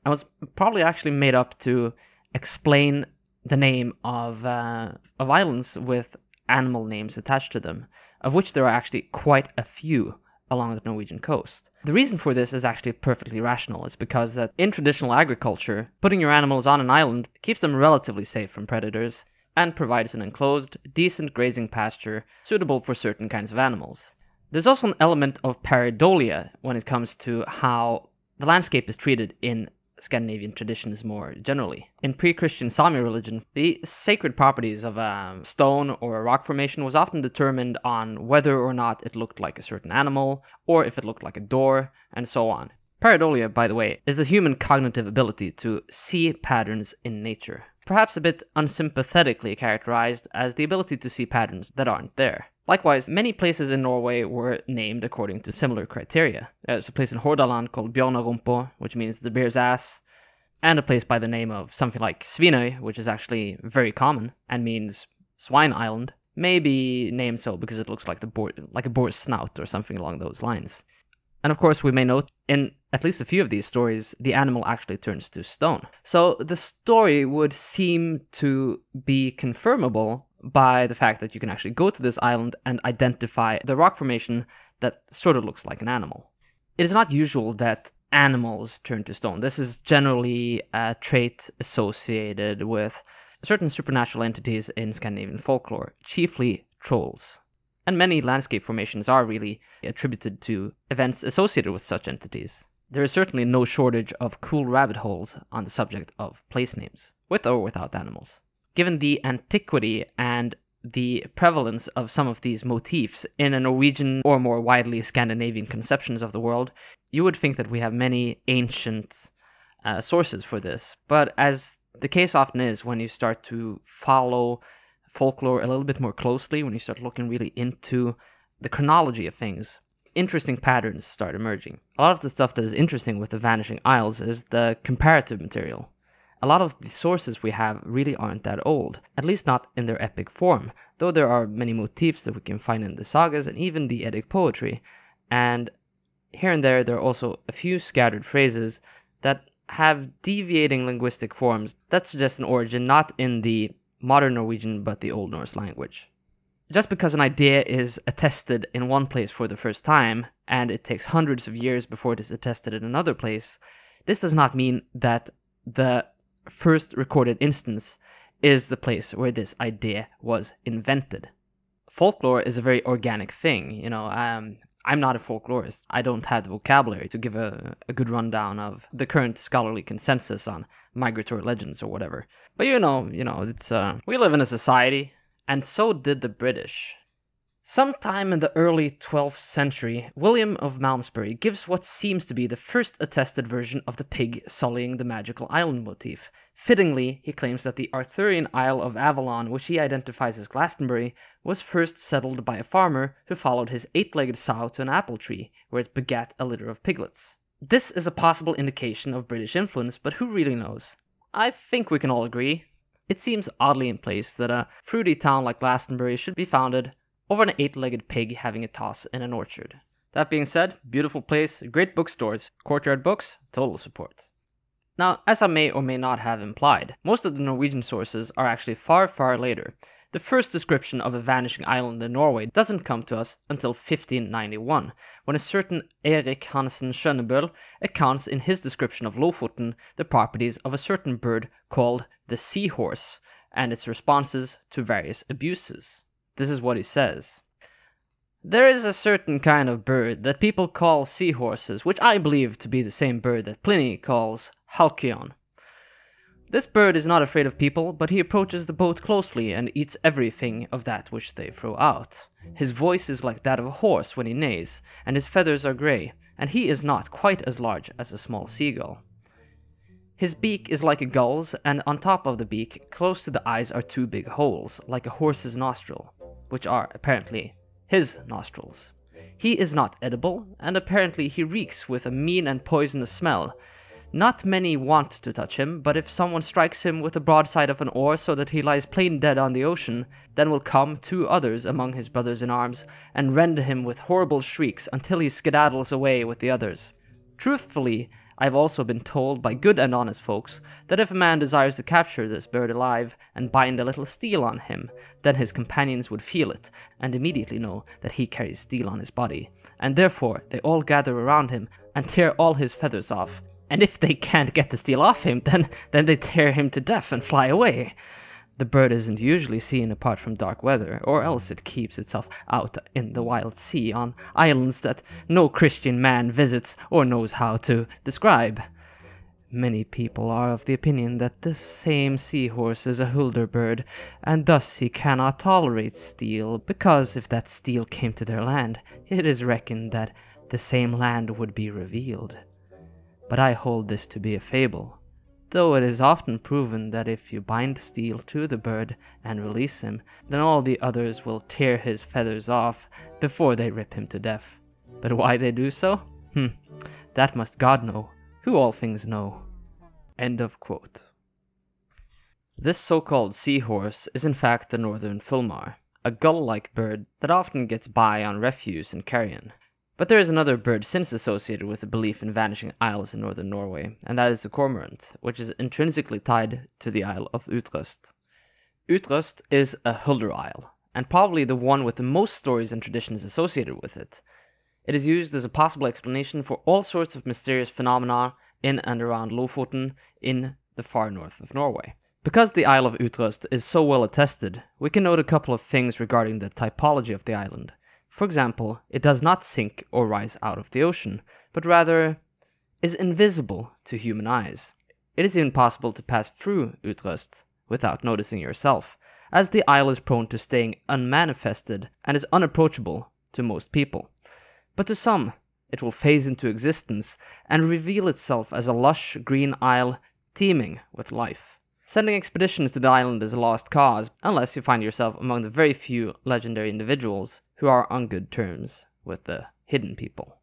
I was probably actually made up to explain the name of uh, of islands with animal names attached to them, of which there are actually quite a few along the Norwegian coast. The reason for this is actually perfectly rational. It's because that in traditional agriculture, putting your animals on an island keeps them relatively safe from predators and provides an enclosed, decent grazing pasture suitable for certain kinds of animals. There's also an element of pareidolia when it comes to how the landscape is treated in Scandinavian traditions more generally. In pre Christian Sami religion, the sacred properties of a stone or a rock formation was often determined on whether or not it looked like a certain animal, or if it looked like a door, and so on. Pareidolia, by the way, is the human cognitive ability to see patterns in nature. Perhaps a bit unsympathetically characterized as the ability to see patterns that aren't there. Likewise, many places in Norway were named according to similar criteria. There's a place in Hordaland called Bjornarumpo, which means the bear's ass, and a place by the name of something like Svinøy, which is actually very common and means swine island, maybe named so because it looks like the boar, like a boar's snout or something along those lines. And of course, we may note in at least a few of these stories, the animal actually turns to stone. So the story would seem to be confirmable by the fact that you can actually go to this island and identify the rock formation that sort of looks like an animal. It is not usual that animals turn to stone. This is generally a trait associated with certain supernatural entities in Scandinavian folklore, chiefly trolls. And many landscape formations are really attributed to events associated with such entities. There is certainly no shortage of cool rabbit holes on the subject of place names, with or without animals. Given the antiquity and the prevalence of some of these motifs in a Norwegian or more widely Scandinavian conceptions of the world, you would think that we have many ancient uh, sources for this. But as the case often is, when you start to follow folklore a little bit more closely, when you start looking really into the chronology of things, interesting patterns start emerging. A lot of the stuff that is interesting with the Vanishing Isles is the comparative material a lot of the sources we have really aren't that old, at least not in their epic form, though there are many motifs that we can find in the sagas and even the Eddic poetry. And here and there, there are also a few scattered phrases that have deviating linguistic forms that suggest an origin not in the modern Norwegian but the Old Norse language. Just because an idea is attested in one place for the first time, and it takes hundreds of years before it is attested in another place, this does not mean that the first recorded instance is the place where this idea was invented. Folklore is a very organic thing, you know. Um, I'm not a folklorist. I don't have the vocabulary to give a, a good rundown of the current scholarly consensus on migratory legends or whatever. But you know, you know, it's uh, we live in a society, and so did the British. Sometime in the early 12th century, William of Malmesbury gives what seems to be the first attested version of the pig sullying the magical island motif. Fittingly, he claims that the Arthurian Isle of Avalon, which he identifies as Glastonbury, was first settled by a farmer who followed his eight legged sow to an apple tree, where it begat a litter of piglets. This is a possible indication of British influence, but who really knows? I think we can all agree. It seems oddly in place that a fruity town like Glastonbury should be founded over an eight legged pig having a toss in an orchard. That being said, beautiful place, great bookstores, courtyard books, total support. Now, as I may or may not have implied, most of the Norwegian sources are actually far, far later. The first description of a vanishing island in Norway doesn't come to us until 1591, when a certain Erik Hansen Schønebøl accounts in his description of Lofoten the properties of a certain bird called the seahorse and its responses to various abuses. This is what he says. There is a certain kind of bird that people call seahorses, which I believe to be the same bird that Pliny calls halcyon. This bird is not afraid of people, but he approaches the boat closely and eats everything of that which they throw out. His voice is like that of a horse when he neighs, and his feathers are grey, and he is not quite as large as a small seagull. His beak is like a gull's, and on top of the beak, close to the eyes, are two big holes, like a horse's nostril which are apparently his nostrils. He is not edible, and apparently he reeks with a mean and poisonous smell. Not many want to touch him, but if someone strikes him with the broadside of an oar so that he lies plain dead on the ocean, then will come two others among his brothers in arms, and rend him with horrible shrieks until he skedaddles away with the others. Truthfully, I've also been told by good and honest folks that if a man desires to capture this bird alive and bind a little steel on him, then his companions would feel it and immediately know that he carries steel on his body, and therefore they all gather around him and tear all his feathers off. And if they can't get the steel off him, then then they tear him to death and fly away. The bird isn't usually seen apart from dark weather, or else it keeps itself out in the wild sea on islands that no Christian man visits or knows how to describe. Many people are of the opinion that this same seahorse is a Hulder bird, and thus he cannot tolerate steel, because if that steel came to their land, it is reckoned that the same land would be revealed. But I hold this to be a fable though it is often proven that if you bind steel to the bird and release him, then all the others will tear his feathers off before they rip him to death. But why they do so? Hmm, that must God know, who all things know. End of quote. This so called seahorse is in fact the northern fulmar, a gull like bird that often gets by on refuse and carrion. But there is another bird since associated with the belief in vanishing isles in northern Norway, and that is the cormorant, which is intrinsically tied to the Isle of Utrøst. Utrøst is a Hulder Isle, and probably the one with the most stories and traditions associated with it. It is used as a possible explanation for all sorts of mysterious phenomena in and around Lofoten in the far north of Norway. Because the Isle of Utrøst is so well attested, we can note a couple of things regarding the typology of the island. For example, it does not sink or rise out of the ocean, but rather is invisible to human eyes. It is even possible to pass through Utrøst without noticing yourself, as the isle is prone to staying unmanifested and is unapproachable to most people. But to some, it will phase into existence and reveal itself as a lush green isle teeming with life. Sending expeditions to the island is a lost cause, unless you find yourself among the very few legendary individuals who are on good terms with the hidden people.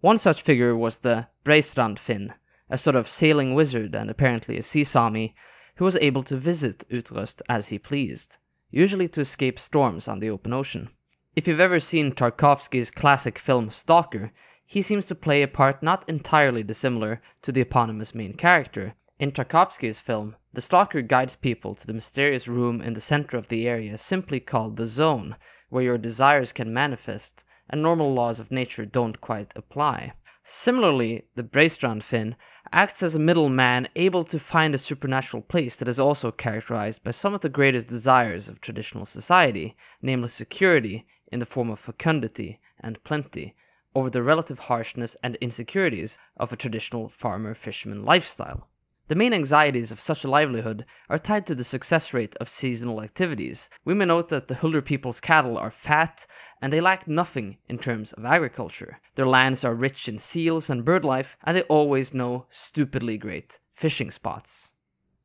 One such figure was the Breistrand Finn, a sort of sailing wizard and apparently a sea Sami, who was able to visit Utrøst as he pleased, usually to escape storms on the open ocean. If you've ever seen Tarkovsky's classic film Stalker, he seems to play a part not entirely dissimilar to the eponymous main character. In Tarkovsky's film, the stalker guides people to the mysterious room in the center of the area simply called the zone, where your desires can manifest, and normal laws of nature don't quite apply. Similarly, the Breistrand Finn acts as a middleman able to find a supernatural place that is also characterized by some of the greatest desires of traditional society, namely security in the form of fecundity and plenty, over the relative harshness and insecurities of a traditional farmer fisherman lifestyle. The main anxieties of such a livelihood are tied to the success rate of seasonal activities. We may note that the Hulder people's cattle are fat, and they lack nothing in terms of agriculture. Their lands are rich in seals and bird life, and they always know stupidly great fishing spots.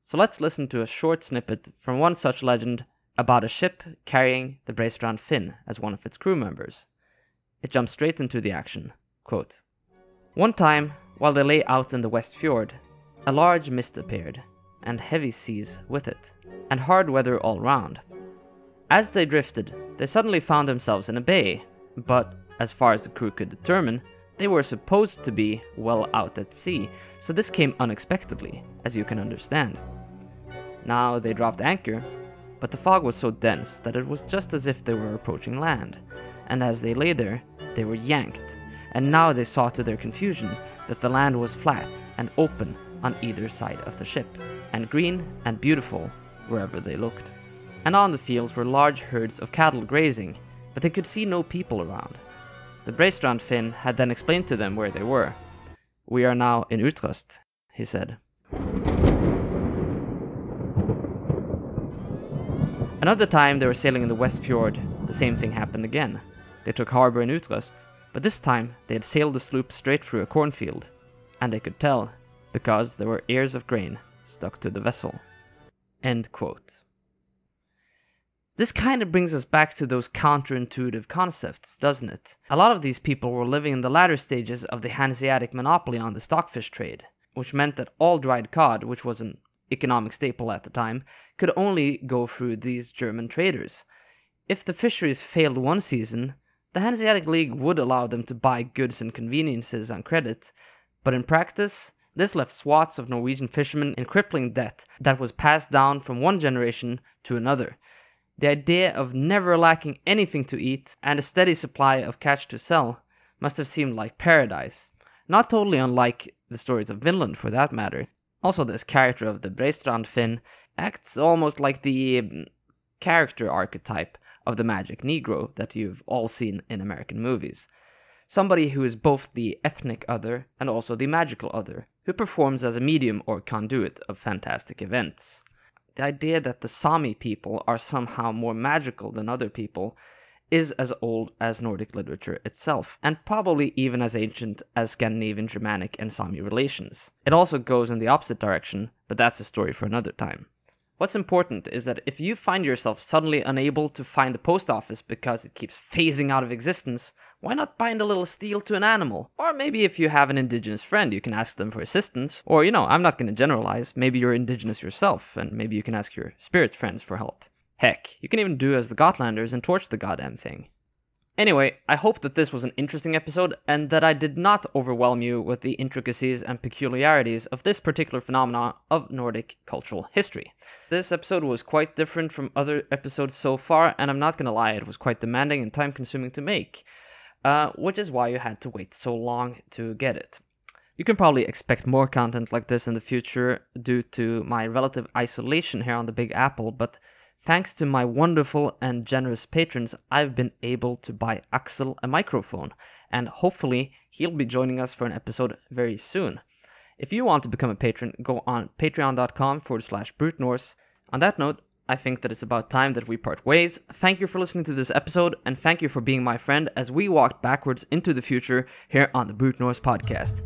So let's listen to a short snippet from one such legend about a ship carrying the Breistrand Finn as one of its crew members. It jumps straight into the action. Quote, One time, while they lay out in the West Fjord, a large mist appeared, and heavy seas with it, and hard weather all round. As they drifted, they suddenly found themselves in a bay, but, as far as the crew could determine, they were supposed to be well out at sea, so this came unexpectedly, as you can understand. Now they dropped anchor, but the fog was so dense that it was just as if they were approaching land, and as they lay there, they were yanked, and now they saw to their confusion that the land was flat and open on either side of the ship, and green and beautiful wherever they looked. And on the fields were large herds of cattle grazing, but they could see no people around. The Breistrand Finn had then explained to them where they were. We are now in Utrøst, he said. Another time they were sailing in the West Fjord, the same thing happened again. They took harbor in Utrøst, but this time they had sailed the sloop straight through a cornfield, and they could tell because there were ears of grain stuck to the vessel. End quote. This kind of brings us back to those counterintuitive concepts, doesn't it? A lot of these people were living in the latter stages of the Hanseatic monopoly on the stockfish trade, which meant that all dried cod, which was an economic staple at the time, could only go through these German traders. If the fisheries failed one season, the Hanseatic League would allow them to buy goods and conveniences on credit, but in practice, this left swaths of Norwegian fishermen in crippling debt that was passed down from one generation to another. The idea of never lacking anything to eat and a steady supply of catch to sell must have seemed like paradise. Not totally unlike the stories of Vinland, for that matter. Also, this character of the Breistrand Finn acts almost like the um, character archetype of the magic Negro that you've all seen in American movies somebody who is both the ethnic other and also the magical other, who performs as a medium or conduit of fantastic events. The idea that the Sami people are somehow more magical than other people is as old as Nordic literature itself, and probably even as ancient as Scandinavian Germanic and Sami relations. It also goes in the opposite direction, but that's a story for another time. What's important is that if you find yourself suddenly unable to find the post office because it keeps phasing out of existence, why not bind a little steel to an animal? Or maybe if you have an indigenous friend, you can ask them for assistance. Or, you know, I'm not going to generalize. Maybe you're indigenous yourself, and maybe you can ask your spirit friends for help. Heck, you can even do as the Gotlanders and torch the goddamn thing. Anyway, I hope that this was an interesting episode and that I did not overwhelm you with the intricacies and peculiarities of this particular phenomenon of Nordic cultural history. This episode was quite different from other episodes so far, and I'm not gonna lie, it was quite demanding and time consuming to make, uh, which is why you had to wait so long to get it. You can probably expect more content like this in the future due to my relative isolation here on the Big Apple, but Thanks to my wonderful and generous patrons, I've been able to buy Axel a microphone, and hopefully he'll be joining us for an episode very soon. If you want to become a patron, go on patreon.com forward slash brute Norse. On that note, I think that it's about time that we part ways. Thank you for listening to this episode, and thank you for being my friend as we walked backwards into the future here on the Brute Norse podcast.